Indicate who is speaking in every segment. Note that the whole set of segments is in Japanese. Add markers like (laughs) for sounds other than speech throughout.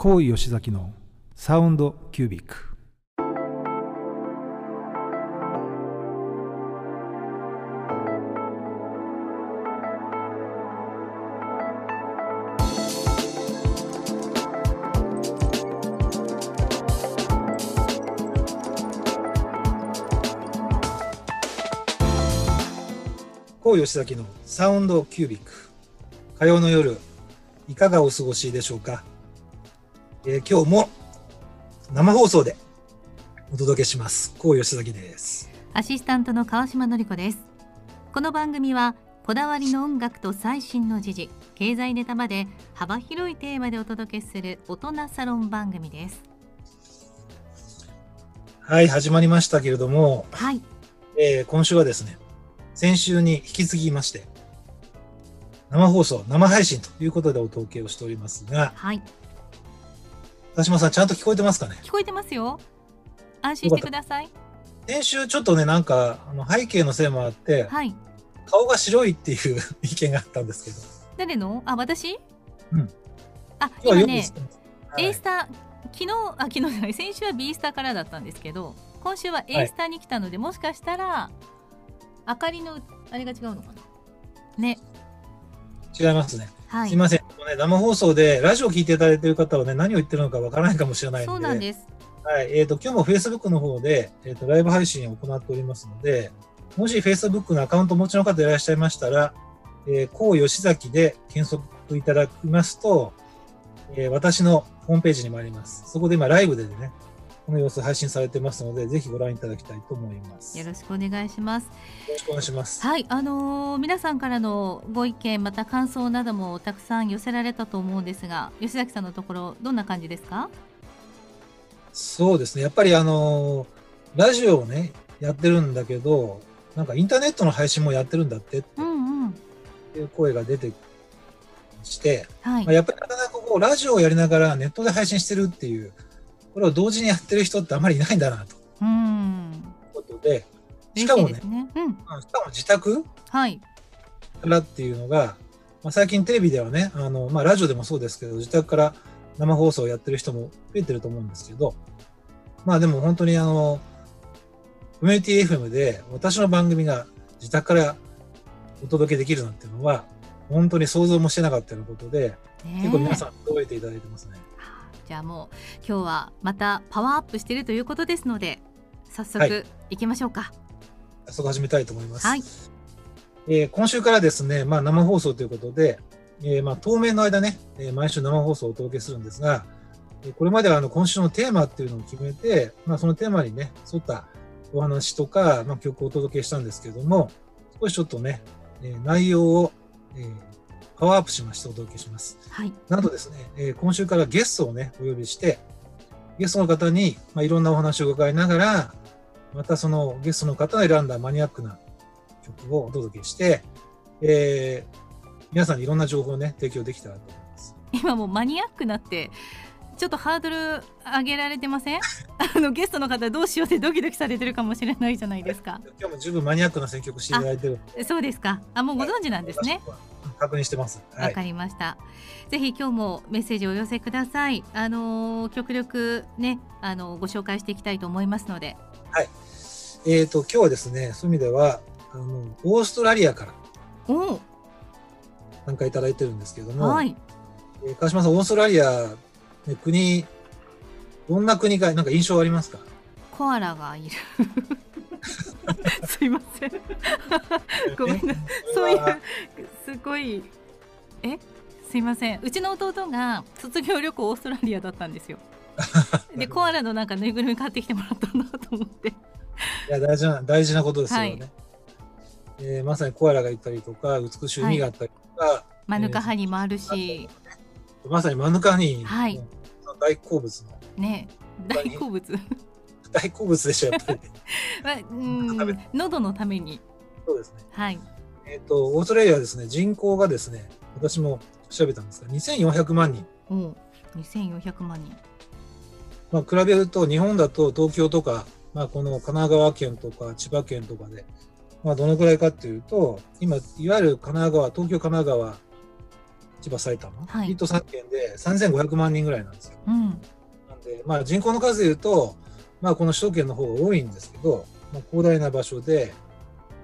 Speaker 1: 高井吉崎のサウンドキュービック。高吉崎のサウンドキュービック。火曜の夜いかがお過ごしでしょうか、えー今日も生放送でお届けします。高井吉崎です。
Speaker 2: アシスタントの川島のり子です。この番組はこだわりの音楽と最新の時事経済ネタまで幅広いテーマでお届けする大人サロン番組です。
Speaker 1: はい始まりましたけれども、
Speaker 2: はい。
Speaker 1: えー今週はですね先週に引き継ぎまして生放送生配信ということでお届けをしておりますが
Speaker 2: はい
Speaker 1: 田島さんちゃんと聞こえてますかね？
Speaker 2: 聞こえてますよ。安心してください。
Speaker 1: 先週ちょっとねなんかあの背景のせいもあって
Speaker 2: はい。
Speaker 1: 顔が白いっていう意見があったんですけど。
Speaker 2: 誰の？あ私？
Speaker 1: うん。
Speaker 2: あ
Speaker 1: 今
Speaker 2: ね
Speaker 1: 知ってます、はい。
Speaker 2: A スター昨日あ昨日じゃない先週は B スターからだったんですけど今週は A スターに来たので、もしかしたら明かりのあれが違うのかな？ね。
Speaker 1: 違いますね。
Speaker 2: はい。
Speaker 1: すいません、ね、生放送でラジオ聞いていただいている方はね、何を言ってるのかわからないかもしれないので、
Speaker 2: そうなんです。
Speaker 1: はい、えっ、と、今日も Facebook の方で、えっ、と、ライブ配信を行っておりますので、もし Facebook のアカウントお持ちの方いらっしゃいましたら、えー、こう吉崎で検索いただきますと、えー私のホームページにもあります。そこで今ライブでね、この様子配信されてますので、ぜひご覧いただきたいと思います。よ
Speaker 2: よろしくお願いします
Speaker 1: ろしくお願いします。
Speaker 2: はいあのー皆さんからのご意見また感想などもたくさん寄せられたと思うんですが吉崎さんのところどんな感じですか？
Speaker 1: そうですね。やっぱりあのーラジオをね、やってるんだけど、なんかインターネットの配信もやってるんだってって
Speaker 2: うんうん
Speaker 1: いう声が出てして、
Speaker 2: はい
Speaker 1: まあ、やっぱりなかなかこう、ラジオをやりながらネットで配信してるっていう、これを同時にやってる人ってあまりいないんだな、と。いう
Speaker 2: うん。
Speaker 1: ことで、し
Speaker 2: 嬉
Speaker 1: かもね
Speaker 2: ね。うん。
Speaker 1: うんしかも自宅
Speaker 2: はい。
Speaker 1: からっていうのが、まあ、最近テレビではね、あの、まあ、ラジオでもそうですけど、自宅から生放送をやってる人も増えてると思うんですけど、まあでも本当にあの、コミュニティ FM で私の番組が自宅からお届けできるなんていうのは、本当に想像もしてなかったようなことで、
Speaker 2: ね
Speaker 1: 結構皆さん驚いていただいてますね。
Speaker 2: じゃあもう今日はまたパワーアップしているということですので早
Speaker 1: はい。
Speaker 2: 速行きましょうか。
Speaker 1: 早速始めたいと思います。
Speaker 2: はい。
Speaker 1: えー今週からですね、まあ、生放送ということで、えーまあ、当面の間ね、えー毎週生放送をお届けするんですが、えーこれまではあの今週のテーマっていうのを決めて、まあ、そのテーマにね、沿ったお話とか、まあ、曲をお届けしたんですけども、少しちょっとね、えー内容を、えーパワーアップしましてお届けします。
Speaker 2: はい
Speaker 1: なんとですね、えー今週からゲストをね、お呼びして、ゲストの方に、まあ、いろんなお話を伺いながら、またそのゲストの方が選んだマニアックな曲をお届けして、えー皆さんにいろんな情報をね、提供できたらと思います。
Speaker 2: 今もうマニアックなってちょっとハードル上げられてません？(laughs) あのゲストの方どうしようってドキドキされてるかもしれないじゃないですか。
Speaker 1: 今日も十分マニアックな選曲していただいてる
Speaker 2: そうですか。あもうご存知なんですね。
Speaker 1: 確認してます。
Speaker 2: わ、
Speaker 1: はい。
Speaker 2: か。りました。ぜひ今日もメッセージをお寄せください。あのー極力ねあのご紹介していきたいと思いますので。
Speaker 1: えっ、と、今日はですね、そういう意味では、あの、オーストラリアから
Speaker 2: お
Speaker 1: 参加いただいてるんですけど
Speaker 2: お
Speaker 1: も、
Speaker 2: はい。
Speaker 1: えー川島さん、オーストラリア、ね、国、どんな国か、なんか印象ありますか？
Speaker 2: コアラがいる。(laughs) すいません。ごめんな。そういうすごいえ？すいません。うちの弟が卒業旅行オーストラリアだったんですよ。(laughs) でコアラのなんかぬいぐるみ買ってきてもらったなと思って。
Speaker 1: いや大事な大事なことですよね。
Speaker 2: はい。
Speaker 1: えーまさにコアラがいたりとか、美しい海があったりとか、
Speaker 2: マヌカハニもあるし、
Speaker 1: まさにマヌカハニー
Speaker 2: はい。
Speaker 1: の大好物の、
Speaker 2: ね。大好物。
Speaker 1: 大好物でしょ、やっぱり。(laughs)
Speaker 2: まあうん。喉のために。
Speaker 1: そうですね。
Speaker 2: はい。
Speaker 1: えっ、と、オーストラリアはですね、人口がですね、私も調べたんですが、2400万人。
Speaker 2: お2400万人。
Speaker 1: まあ、比べると、日本だと東京とか、まあ、この神奈川県とか千葉県とかで、まあ、どのくらいかっていうと、今、いわゆる神奈川、東京、神奈川、千葉、埼玉、
Speaker 2: はい。
Speaker 1: 1都3県で3500万人ぐらいなんですよ。
Speaker 2: うん。
Speaker 1: なんで、まあ、人口の数でいうと、まあ、この首都圏の方が多いんですけど、まあ、広大な場所で、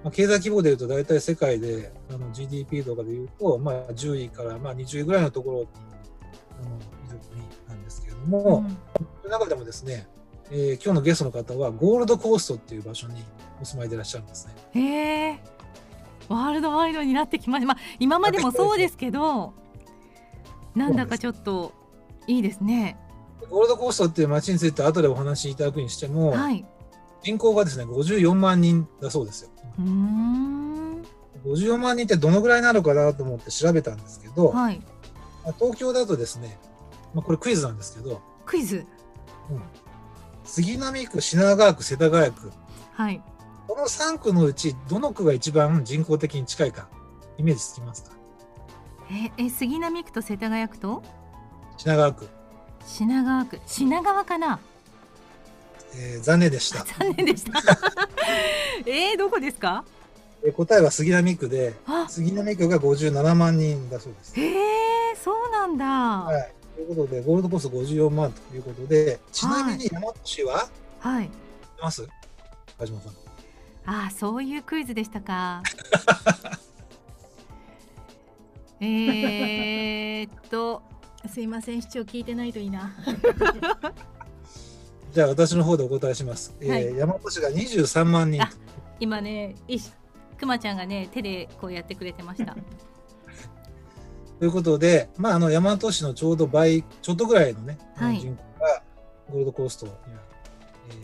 Speaker 1: まあ、経済規模でいうと大体世界であの GDP とかでいうと、まあ、10位からまあ20位ぐらいのところにあのいる国なんですけれども、
Speaker 2: うん。
Speaker 1: その中でもですね、えー今日のゲストの方はゴールドコーストっていう場所にお住まいでいらっしゃるんですね。
Speaker 2: へえワールドワイドになってきました、まあ、今までもそうですけどなんだかちょっといいですね。
Speaker 1: ゴールドコーストっていう街について後でお話しいただくにしても、
Speaker 2: はい。
Speaker 1: 人口がですね54万人だそうですよ。
Speaker 2: うーん。
Speaker 1: 54万人ってどのぐらいなのかなと思って調べたんですけど、
Speaker 2: はい。
Speaker 1: まあ東京だとですね、まあ、これクイズなんですけど、
Speaker 2: クイズ。
Speaker 1: 杉並区、品川区、世田谷区、
Speaker 2: はい。
Speaker 1: この3区のうちどの区が一番人口的に近いか、イメージつきますか？
Speaker 2: ええ杉並区と世田谷区と？
Speaker 1: 品川区。
Speaker 2: 品川区。品川かな？
Speaker 1: えー残念でした。
Speaker 2: 残念でした。(laughs) (laughs) えー、どこですか？
Speaker 1: えー答えは杉並区で、
Speaker 2: あ。
Speaker 1: 杉並区が57万人だそうです。
Speaker 2: へえそうなんだ、
Speaker 1: はい。ということで、ゴールドコースト54万ということで、ちなみに大和市は、
Speaker 2: はい。
Speaker 1: 知ってます？川島さん。
Speaker 2: あーそういうクイズでしたか (laughs) えーっと。すいません視聴聞いてないといいな。
Speaker 1: じゃあ私の方でお答えします。えー
Speaker 2: はい。
Speaker 1: 大和市が23万人。
Speaker 2: あ今ねいしくまちゃんがね手でこうやってくれてました。(laughs)
Speaker 1: ということで、まあ、あの大和市のちょうど倍、ちょっとぐらいのね、
Speaker 2: はい。
Speaker 1: 人口がゴールドコーストには、えー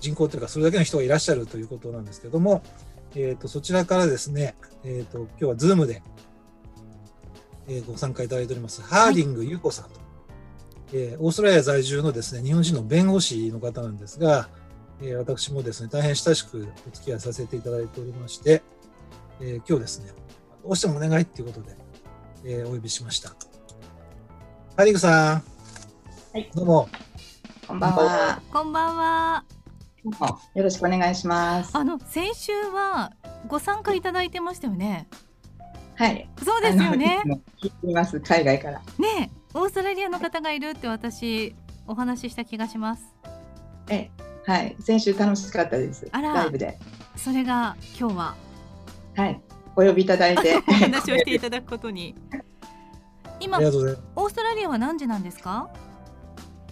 Speaker 1: 人口というか、それだけの人がいらっしゃるということなんですけども、えー、とそちらからですね、えー、と今日は Zoom で、えーご参加いただいております、ハーディング優子さんと、えーオーストラリア在住のですね日本人の弁護士の方なんですが、えー私もですね大変親しくお付き合いさせていただいておりまして、えー今日ですね、どうしてもお願いっていうことで、えーお呼びしました。ハリグさん、
Speaker 3: はい
Speaker 1: どうも、
Speaker 3: こんばんは。
Speaker 2: こんばんは
Speaker 3: よろしくお願いします。
Speaker 2: あの先週はご参加いただいてましたよね
Speaker 3: はい。
Speaker 2: そうですよね。
Speaker 3: 海外から。
Speaker 2: ねオーストラリアの方がいるって私お話しした気がします
Speaker 3: え、はい。先週楽しかったです。
Speaker 2: あら
Speaker 3: ライブで。
Speaker 2: それが今日は
Speaker 3: はい。お呼びいただいて。(laughs)
Speaker 2: お話をしていただくことに今。オーストラリアは何時なんですか？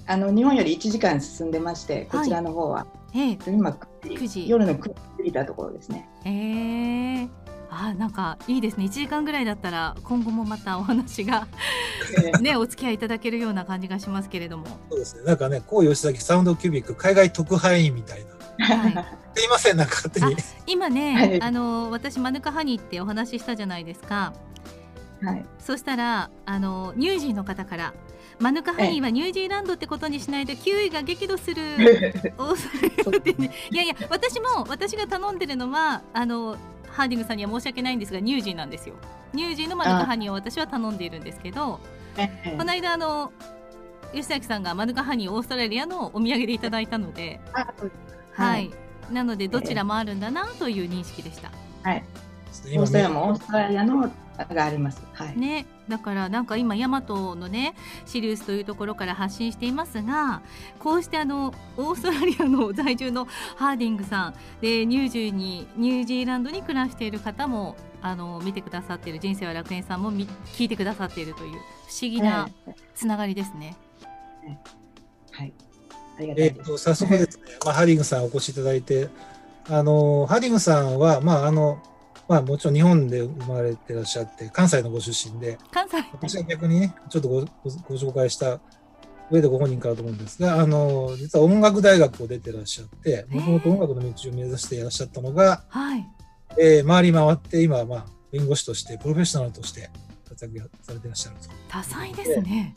Speaker 3: あの日本より1時間進んでまして、こちらの方は、
Speaker 2: ええ。
Speaker 3: 今
Speaker 2: 9時
Speaker 3: 夜の9時過ぎたところですね。
Speaker 2: え。ー、あなんかいいですね。1時間ぐらいだったら今後もまたお話がねお付き合いいただけるような感じがしますけれども。
Speaker 1: そうですね、なんかね、こう吉崎サウンドキュービック海外特派員みたいな。
Speaker 2: はい。
Speaker 1: すいません、なんか勝手に。
Speaker 2: 今ね、
Speaker 3: はい。
Speaker 2: あの私マヌカハニーってお話ししたじゃないですか。
Speaker 3: はい。
Speaker 2: そしたらあのニュージーの方からマヌカハニーはニュージーランドってことにしないとキウイが激怒するオーストラリアってねいやいや私も私が頼んでるのはあのハーディングさんには申し訳ないんですがニュージーなんですよ。ニュージーのマヌカハニーを私は頼んでいるんですけどこの間あの吉崎さんがマヌカハニーオーストラリアのお土産でいただいたので、はい、なのでどちらもあるんだなという認識でした。
Speaker 3: はい。オ
Speaker 1: 今
Speaker 3: ーストラリアもオーストラリアのがあります。はい。
Speaker 2: ね、だからなんか今ヤマトのねシリウスというところから発信していますがこうしてあのオーストラリアの在住のハーディングさんでニュージーにニュージーランドに暮らしている方もあの見てくださっている人生は楽園さんもみ聞いてくださっているという不思議な
Speaker 3: はい
Speaker 2: つながりですね。
Speaker 3: はい。ありがたい。
Speaker 1: えっと、早速ですね、まあ、ハリングさんお越しいただいて、あの、ハリングさんは、まあ、あの、まあ、もちろん日本で生まれてらっしゃって、関西のご出身で、
Speaker 2: 関西。
Speaker 1: 私は逆にね、ちょっとごごご紹介した上でご本人からと思うんですが、あの、実は音楽大学を出てらっしゃって、もともと音楽の道を目指していらっしゃったのが、
Speaker 2: はい。
Speaker 1: えー回り回って、今は、まあ、弁護士として、プロフェッショナルとして活躍されていらっしゃると。
Speaker 2: 多彩ですね。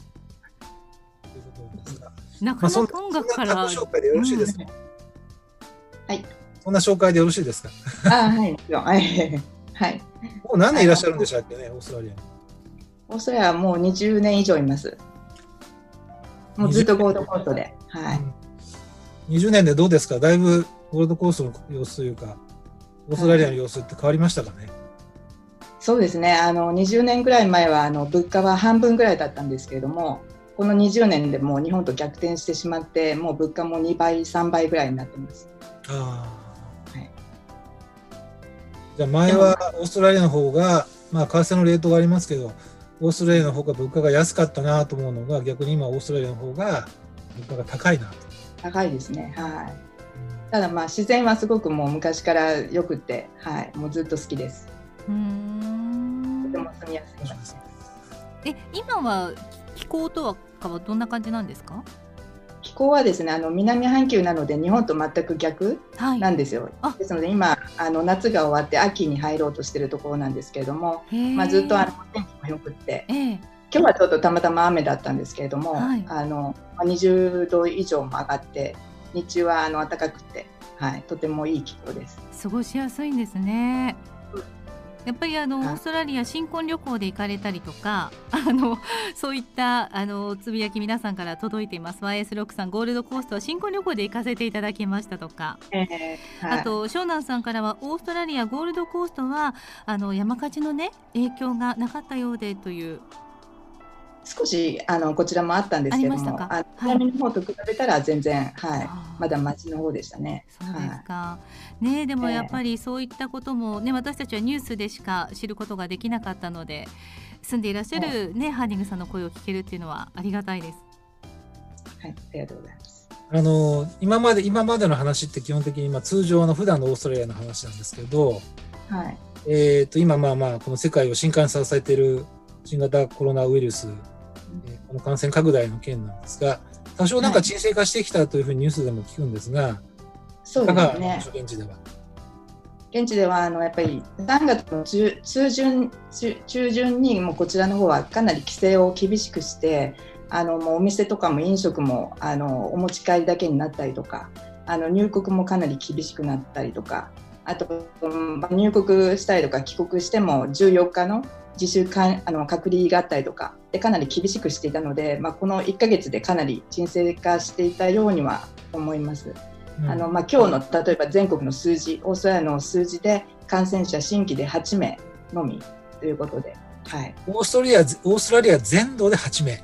Speaker 1: いうことですが、
Speaker 2: なかなか音楽から
Speaker 1: そんな自己紹介でよろしいですか、
Speaker 3: はい。
Speaker 1: そんな紹介でよろしいですか？
Speaker 3: あはい。はい。はい。
Speaker 1: もう何年いらっしゃるんでしたっけね、オーストラリアに。
Speaker 3: オーストラリアはもう20年以上います。もうずっとゴールドコーストで。はい。
Speaker 1: うん20年でどうですか？だいぶゴールドコーストの様子というか、オーストラリアの様子って変わりましたかね、
Speaker 3: そうですねあの20年ぐらい前はあの物価は半分ぐらいだったんですけれどもこの20年でもう日本と逆転してしまってもう物価も2倍3倍ぐらいになってます。
Speaker 1: ああ。
Speaker 3: はい
Speaker 1: じゃあ前はオーストラリアの方が、まあ為替のレートがありますけど、オーストラリアの方が物価が安かったなと思うのが、逆に今オーストラリアの方が物価が高いなと。
Speaker 3: 高いですねはいただまあ自然はすごくもう昔からよくって、はい、もうずっと好きです。
Speaker 2: うーん
Speaker 3: とても住みやすいです。
Speaker 2: え今は気候とはかはどんな感じなんですか？
Speaker 3: 気候はですね、あの南半球なので日本と全く逆
Speaker 2: はい
Speaker 3: なんですよ
Speaker 2: あ。
Speaker 3: ですので今あの夏が終わって秋に入ろうとしているところなんですけれども、まあずっとあの天気も良くって、
Speaker 2: ええ
Speaker 3: 今日はちょっとたまたま雨だったんですけれども、
Speaker 2: はい
Speaker 3: あのまあ20度以上も上がって日中はあの暖かくて、はい、とてもいい気候です。
Speaker 2: 過ごしやすいんですね
Speaker 3: うん。
Speaker 2: やっぱりあのオ
Speaker 3: はい。
Speaker 2: ーストラリア新婚旅行で行かれたりとか (laughs) あのそういったあのつぶやき皆さんから届いています。YS6 さんゴールドコーストは新婚旅行で行かせていただきましたとか、
Speaker 3: はい。
Speaker 2: あと湘南さんからはオーストラリアゴールドコーストはあの山火事のね影響がなかったようでという
Speaker 3: 少しあのこちらもあったんですけれども、
Speaker 2: ありましたか？
Speaker 3: あの南の方と比べたら全然、はい、
Speaker 2: あー
Speaker 3: まだ町の方でしたね。
Speaker 2: そうですか。ねえでも
Speaker 3: ええ
Speaker 2: やっぱりそういったこともね私たちはニュースでしか知ることができなかったので住んでいらっしゃるねハーディングさんの声を聞けるっていうのはありがたいです。
Speaker 3: はい、ありがとうございます。
Speaker 1: あの今まで今までの話って基本的にまあ通常の普段のオーストラリアの話なんですけど、
Speaker 3: はい、
Speaker 1: えー、と今まあまあこの世界を震撼させている新型コロナウイルス、えーこの感染拡大の件なんですが多少なんか沈静化してきたというふうにニュースでも聞くんですが、
Speaker 3: そう
Speaker 1: いかが
Speaker 3: ですね。
Speaker 1: 現地では？
Speaker 3: 現地ではあのやっぱり3月の中中旬中中旬にもうこちらの方はかなり規制を厳しくしてあのもうお店とかも飲食もあのお持ち帰りだけになったりとかあの入国もかなり厳しくなったりとかあと、入国したりとか帰国しても14日の自主かあの隔離があったりとかでかなり厳しくしていたので、まあ、この1ヶ月でかなり沈静化していたようには思います。
Speaker 1: うん
Speaker 3: あのまあ、今日の例えば全国の数字、オーストラリアの数字で感染者新規で8名のみということで、はい
Speaker 1: オーストラリアオーストラリア全土で8名。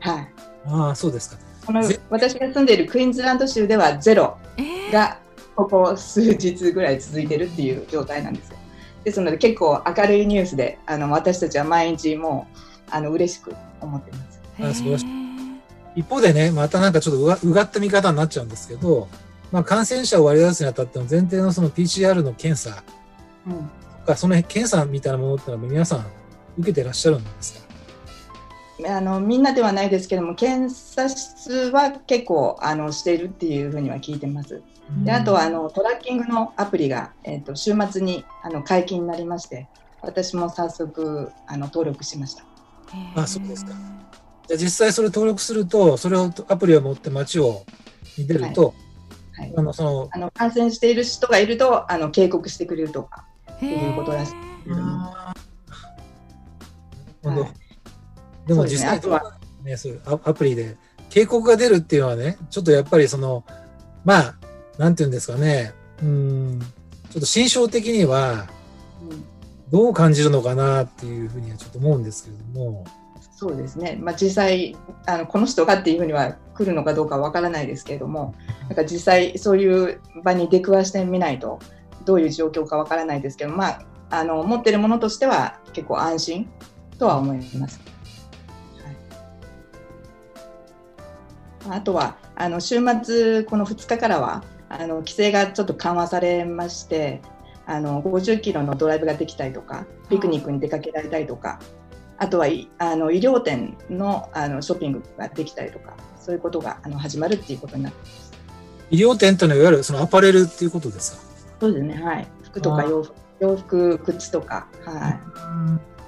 Speaker 3: はい、
Speaker 1: ああそうですか。
Speaker 3: この
Speaker 1: ぜ
Speaker 3: 私が住んでいるクイーンズランド州ではゼロ
Speaker 2: えー
Speaker 3: がここ数日ぐらい続いているっていう状態なんですよ。ですので結構明るいニュースであの私たちは毎日もうあの嬉しく思ってます。
Speaker 1: あ素晴らしい
Speaker 2: へー
Speaker 1: 一方でね、またなんかちょっとうがうがった見方になっちゃうんですけど、まあ、感染者を割り出すにあたっての前提のその PCR の検査
Speaker 3: うん
Speaker 1: とか、その検査みたいなものってのは皆さん受けてらっしゃるんですか？
Speaker 3: あのみんなではないですけども検査室は結構あのしているっていうふうには聞いてます。であとはあのトラッキングのアプリが、えー、と週末にあの解禁になりまして私も早速あの登録しました。
Speaker 1: あそうですか。じゃあ実際それ登録すると、それをアプリを持って街をに出ると、
Speaker 3: はい、
Speaker 1: あのその
Speaker 3: あの感染している人がいるとあの警告してくれるとか、
Speaker 2: へー。
Speaker 3: いうことらしい
Speaker 1: でも。実際
Speaker 3: あとは
Speaker 1: ね、そうアプリで警告が出るっていうのはね、ちょっとやっぱりその、まあ、なんていうんですかね、うん、ちょっと心象的には
Speaker 3: うん
Speaker 1: どう感じるのかなっていうふうにはちょっと思うんですけれども、
Speaker 3: そうですね、まあ、実際あのこの人がっていうふうには来るのかどうかわからないですけれどもなんか実際そういう場に出くわしてみないとどういう状況かわからないですけど、まあ、あの持ってるものとしては結構安心とは思います。はい、あとはあの週末この2日からはあの規制がちょっと緩和されましてあの50キロのドライブができたりとかピクニックに出かけられたりとかあとはいあの医療店のあのショッピングができたりとかそういうことがあの始まるっていうことになってます。
Speaker 1: 衣料店というのはいわゆるそのアパレルっていうことですか？
Speaker 3: そうですね、はい。服とか洋服、洋服、靴とか、はい。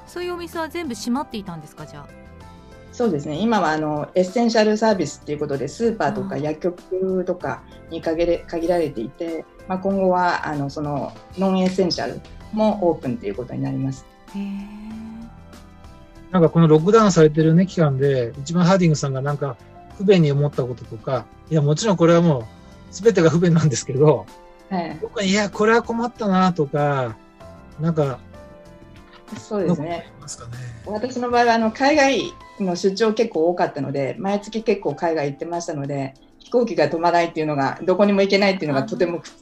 Speaker 2: そういうお店は全部閉まっていたんですかじゃあ？
Speaker 3: そうですね。今はあの essential service っていうことで、スーパーとか薬局とかに限れ限られていて、まあ今後はあのその non-essential もオープンということになります。
Speaker 1: なんかこのロックダウンされてるね、期間で、一番ハーディングさんがなんか不便に思ったこととか、いや、もちろんこれはもう全てが不便なんですけど、
Speaker 3: はい。
Speaker 1: 僕はいや、これは困ったなとか、なんか、
Speaker 3: そうですね。私の場合はあの海外の出張結構多かったので、毎月結構海外行ってましたので、飛行機が飛ばないっていうのが、どこにも行けないっていうのがとても苦痛。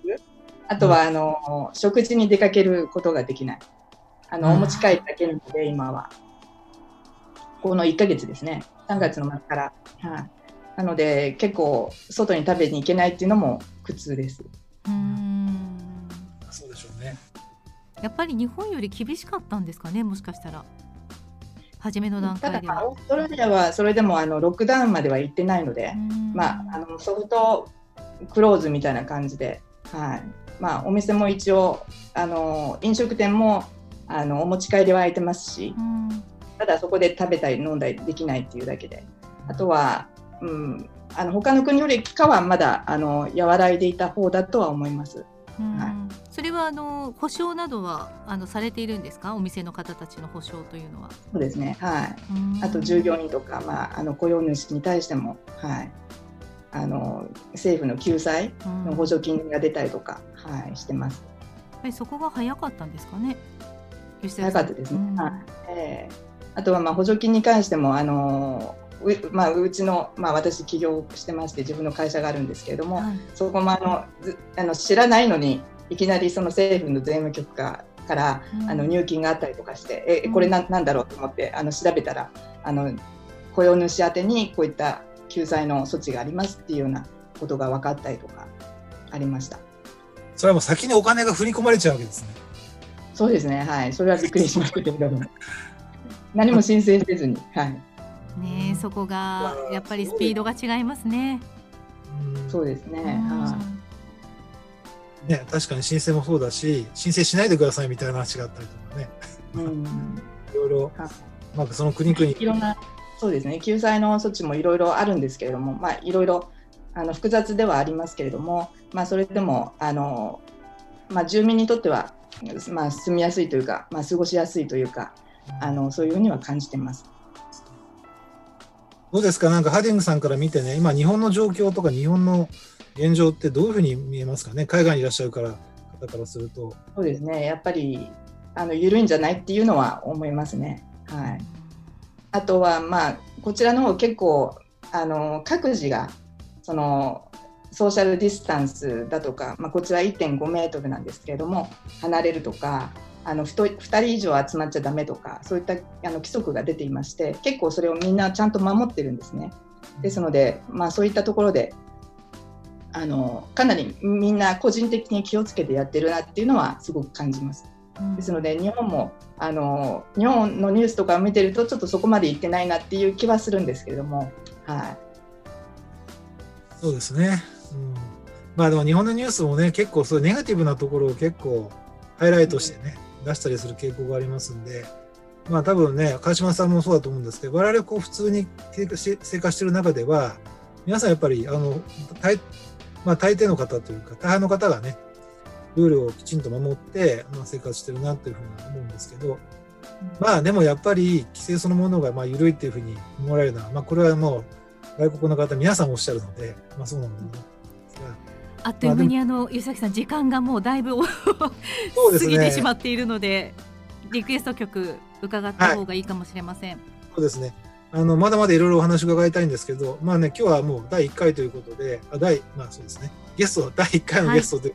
Speaker 3: あとはあの食事に出かけることができない。あのお持ち帰りだけなので、今は。この1ヶ月ですね。3月の末から。はい。なので、結構外に食べに行けないっていうのも苦痛です。
Speaker 2: うん
Speaker 1: そうでしょうね。
Speaker 2: やっぱり日本より厳しかったんですかねもしかしたら初めの段階では。
Speaker 3: オーストラリアはそれでもあのロックダウンまでは行ってないので、
Speaker 2: うん
Speaker 3: まあ、あのソフトクローズみたいな感じで、はいまあ、お店も一応あの飲食店もあのお持ち帰りは空いてますし
Speaker 2: うん
Speaker 3: ただそこで食べたり飲んだりできないっていうだけであとは、うん、あの他の国よりかはまだあの和らいでいた方だとは思います。
Speaker 2: うん。
Speaker 3: はい。
Speaker 2: それはあの保証などはあのされているんですか？お店の方たちの保証というのは。
Speaker 3: そうですね、はい。
Speaker 2: うん。
Speaker 3: あと従業員とか、まあ、あの雇用主に対しても、はい、あの政府の救済
Speaker 2: うん。
Speaker 3: の補助金が出たりとか、はい、してます。
Speaker 2: やっぱりそこが早かったんですかね？吉
Speaker 3: 早かったですね。
Speaker 2: うん。
Speaker 3: はい。ええ。あとはまあ補助金に関しても、あのうまあ、うちの、まあ、私起業してまして自分の会社があるんですけれども、
Speaker 2: はい。
Speaker 3: そこもあのずあの知らないのにいきなりその政府の税務局かから、
Speaker 2: うん。
Speaker 3: あの入金があったりとかして、えこれななんだろうと思ってあの調べたらあの雇用主宛てにこういった救済の措置がありますっていうようなことが分かったりとかありました。
Speaker 1: それはもう先にお金が振り込まれちゃうわけですね。
Speaker 3: そうですね、はい、それはびっくりしましたけれども、何も申請せずに、はい、
Speaker 2: そこがやっぱりスピードが違いますね。
Speaker 1: うん。
Speaker 3: そうですね、
Speaker 2: うん。
Speaker 3: は
Speaker 1: ね、確かに申請もそうだし、申請しないでくださいみたいな話があったりとかね、
Speaker 3: い、うん、
Speaker 1: いろいろ、
Speaker 3: はい。
Speaker 1: まあ、その国々。
Speaker 3: いろんな、そうですね、救済の措置もいろいろあるんですけれども、まあ、いろいろあの複雑ではありますけれども、まあ、それでもあの、まあ、住民にとっては、まあ、住みやすいというか、まあ、過ごしやすいというか、あのそういうふうには感じてます。
Speaker 1: どうですか、なんかハディングさんから見てね、今、日本の状況とか日本の現状ってどういうふうに見えますかね、海外にいらっしゃるから方からすると。
Speaker 3: そうですね、やっぱりあの緩いんじゃないっていうのは思いますね。はいあとは、まあ、こちらの方結構あの各自がそのソーシャルディスタンスだとか、まあ、こちら1.5メートルなんですけれども離れるとかあの 2, 人以上集まっちゃダメとかそういったあの規則が出ていまして結構それをみんなちゃんと守ってるんですね。ですので、まあ、そういったところであのかなりみんな個人的に気をつけてやってるなっていうのはすごく感じます。
Speaker 2: うん
Speaker 3: ですので日本もあの日本のニュースとかを見てるとちょっとそこまで行ってないなっていう気はするんですけれども、はい、
Speaker 1: そうですね。うん、まあでも日本のニュースもね、結構そういうネガティブなところを結構ハイライトしてね、出したりする傾向がありますんで、まあ多分ね、川島さんもそうだと思うんですけど、我々こう普通に生活してる中では、皆さんやっぱり、あの、大,、まあ、大抵の方というか、大半の方がね、ルールをきちんと守って、まあ、生活してるなというふうに思うんですけど、まあでもやっぱり規制そのものがまあ緩いっていうふうに思われるのは、まあこれはもう外国の方皆さんおっしゃるので、まあそうなんだと思うんですが、
Speaker 2: あっという間にあの吉崎さん時間がもうだいぶ過ぎてしまっているのでリクエスト曲伺った方がいいかもしれません。
Speaker 1: そうですね。あのまだまだいろいろお話伺いたいんですけど、まあね今日はもう第1回ということで、あ第まあそうですね。ゲスト第1回のゲストで、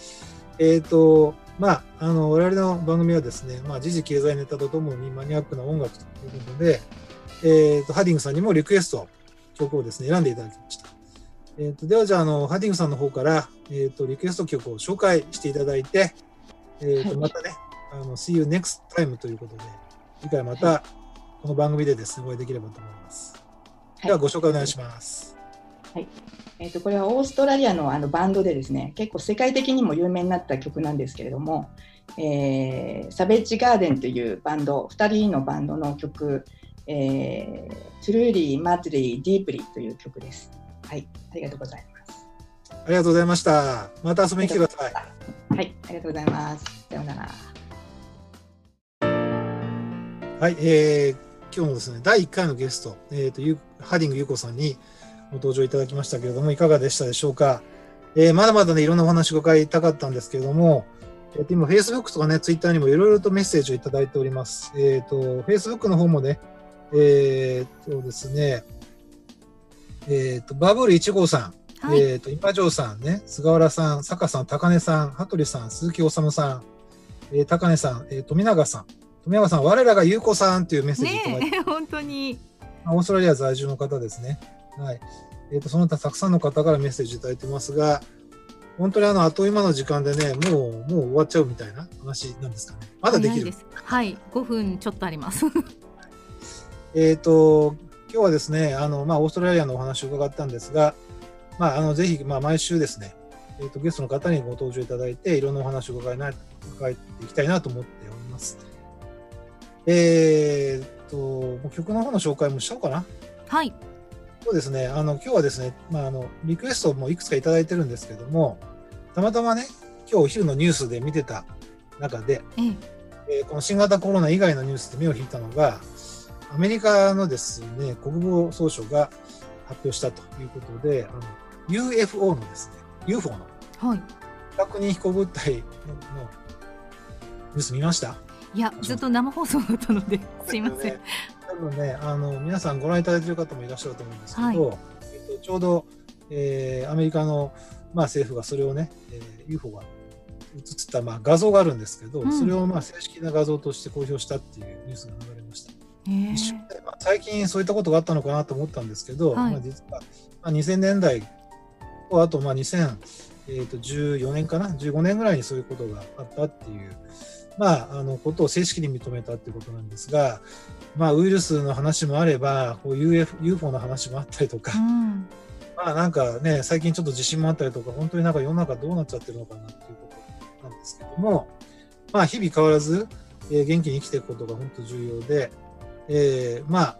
Speaker 1: (laughs) えっ、とまああの我々の番組はですね、まあ時事経済ネタとともにマニアックな音楽ということで、えっ、とハディングさんにもリクエスト曲をですね選んでいただきました。えっ、とではじゃああのハディングさんの方からえっ、とリクエスト曲を紹介していただいて、えっ、と
Speaker 3: はい
Speaker 1: またねあの See you next time ということで次回またこの番組でですねお会いできればと思います。ではご紹介お願いします。
Speaker 3: えー、とこれはオーストラリアのあのバンドでですね結構世界的にも有名になった曲なんですけれども、えー Savage Garden というバンド2人のバンドの曲「えー、 Truly Madly Deeply」という曲です。はい、ありがとうございます。
Speaker 1: ありがとうございました。また遊びに来てください。
Speaker 3: はい、ありがとうございます。さようなら。
Speaker 1: はい、えー、今日もですね、第1回のゲスト、えーと、ゆハディングゆうこさんにご登場いただきましたけれども、いかがでしたでしょうか？えーまだまだね、いろんなお話を伺いたかったんですけれども、えっと、今、Facebook とかね、Twitter にもいろいろとメッセージをいただいております。えっ、と、Facebook の方もね、えっ、とですね、えっ、と、バブル1号さん、
Speaker 2: はい、
Speaker 1: えっ、と、今城さんね、菅原さん、坂さん、高根さん、羽鳥さん、鈴木治さん、えー、高根さん、えー、富永さん、富永さん、我らが優子さんというメッセージいただいて、
Speaker 2: ね本当に。
Speaker 1: オーストラリア在住の方ですね。はい。えっ、と、その他たくさんの方からメッセージいただいてますが、本当にあの、あっという間の時間でね、もう、もう終わっちゃうみたいな話なんですかね。まだできる？
Speaker 2: はい、5分ちょっとあります。
Speaker 1: えっ、と、今日はですね、あの、まあ、オーストラリアのお話を伺ったんですが、まあ、あの、ぜひ、まあ、毎週ですね、えっ、と、ゲストの方にご登場いただいて、いろんなお話を伺いない、伺っていきたいなと思っております。えっ、と、もう曲の方の紹介もしちゃおうかな。
Speaker 2: はい、
Speaker 1: そうですね、あの、今日はですね、まあ、あの、リクエストもいくつかいただいてるんですけども、たまたまね、今日お昼のニュースで見てた中で、
Speaker 2: ええ、
Speaker 1: えーこの新型コロナ以外のニュースで目を引いたのが、アメリカのですね、国防総省が発表したということで、あの UFO のですね、UFO の
Speaker 2: はい。
Speaker 1: 確認飛行物体ののニュース見ました？
Speaker 2: いや、ずっと生放送だったので、(laughs) すいません。
Speaker 1: ね多分ね、あの、皆さんご覧いただいている方もいらっしゃると思うんですけど、えっと、ちょうど、えーアメリカの、まあ、政府がそれをね、えー UFO が映った、まあ、画像があるんですけど、
Speaker 2: うん
Speaker 1: それを、まあ、正式な画像として公表したっていうニュースが流れました。まあ最近そういったことがあったのかなと思ったんですけど、
Speaker 2: はい。
Speaker 1: まあ、実は、まあ、2000年代とあとまあ2014年かな？15年ぐらいにそういうことがあったっていう、まあ、あのことを正式に認めたっていうことなんですが、まあ、ウイルスの話もあればこう UF UFO の話もあったりとか、
Speaker 2: うん、
Speaker 1: まあなんかね最近ちょっと地震もあったりとか本当になんか世の中どうなっちゃってるのかなっていうことなんですけども、まあ、日々変わらず、えー元気に生きていくことが本当重要で、えーま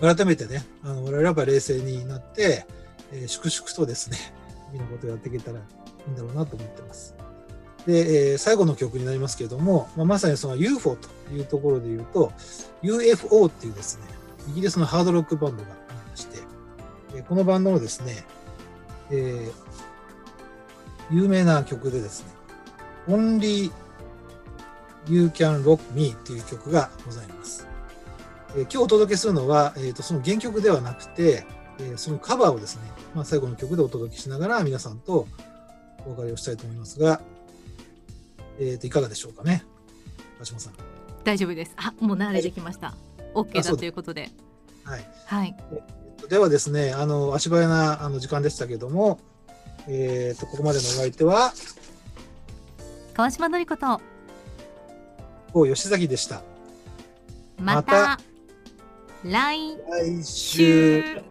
Speaker 1: あ、改めてね、あの我々はやっぱ冷静になって、えー粛々とですね、(laughs) 日々のことをやっていけたらいいんだろうなと思ってます。で、えー最後の曲になりますけれども、まあ、まさにその UFO というところで言うと、UFO っていうですね、イギリスのハードロックバンドがありまして、えーこのバンドのですね、えー有名な曲でですね、Only You Can Rock Me っていう曲がございます。えー今日お届けするのは、えーとその原曲ではなくて、えーそのカバーをですね、まあ、最後の曲でお届けしながら皆さんとお別れをしたいと思いますが、えーといかがでしょうかね。橋本さん。
Speaker 2: 大丈夫です。あ、もう慣れてきました。OK だということで。
Speaker 1: はい。
Speaker 2: はい。
Speaker 1: ではですね、あの、足早なあの時間でしたけども、えーと、ここまでのお相手は、
Speaker 2: 川島のりこと、
Speaker 1: 郷吉崎でした。
Speaker 2: ま
Speaker 1: た
Speaker 2: 来。週。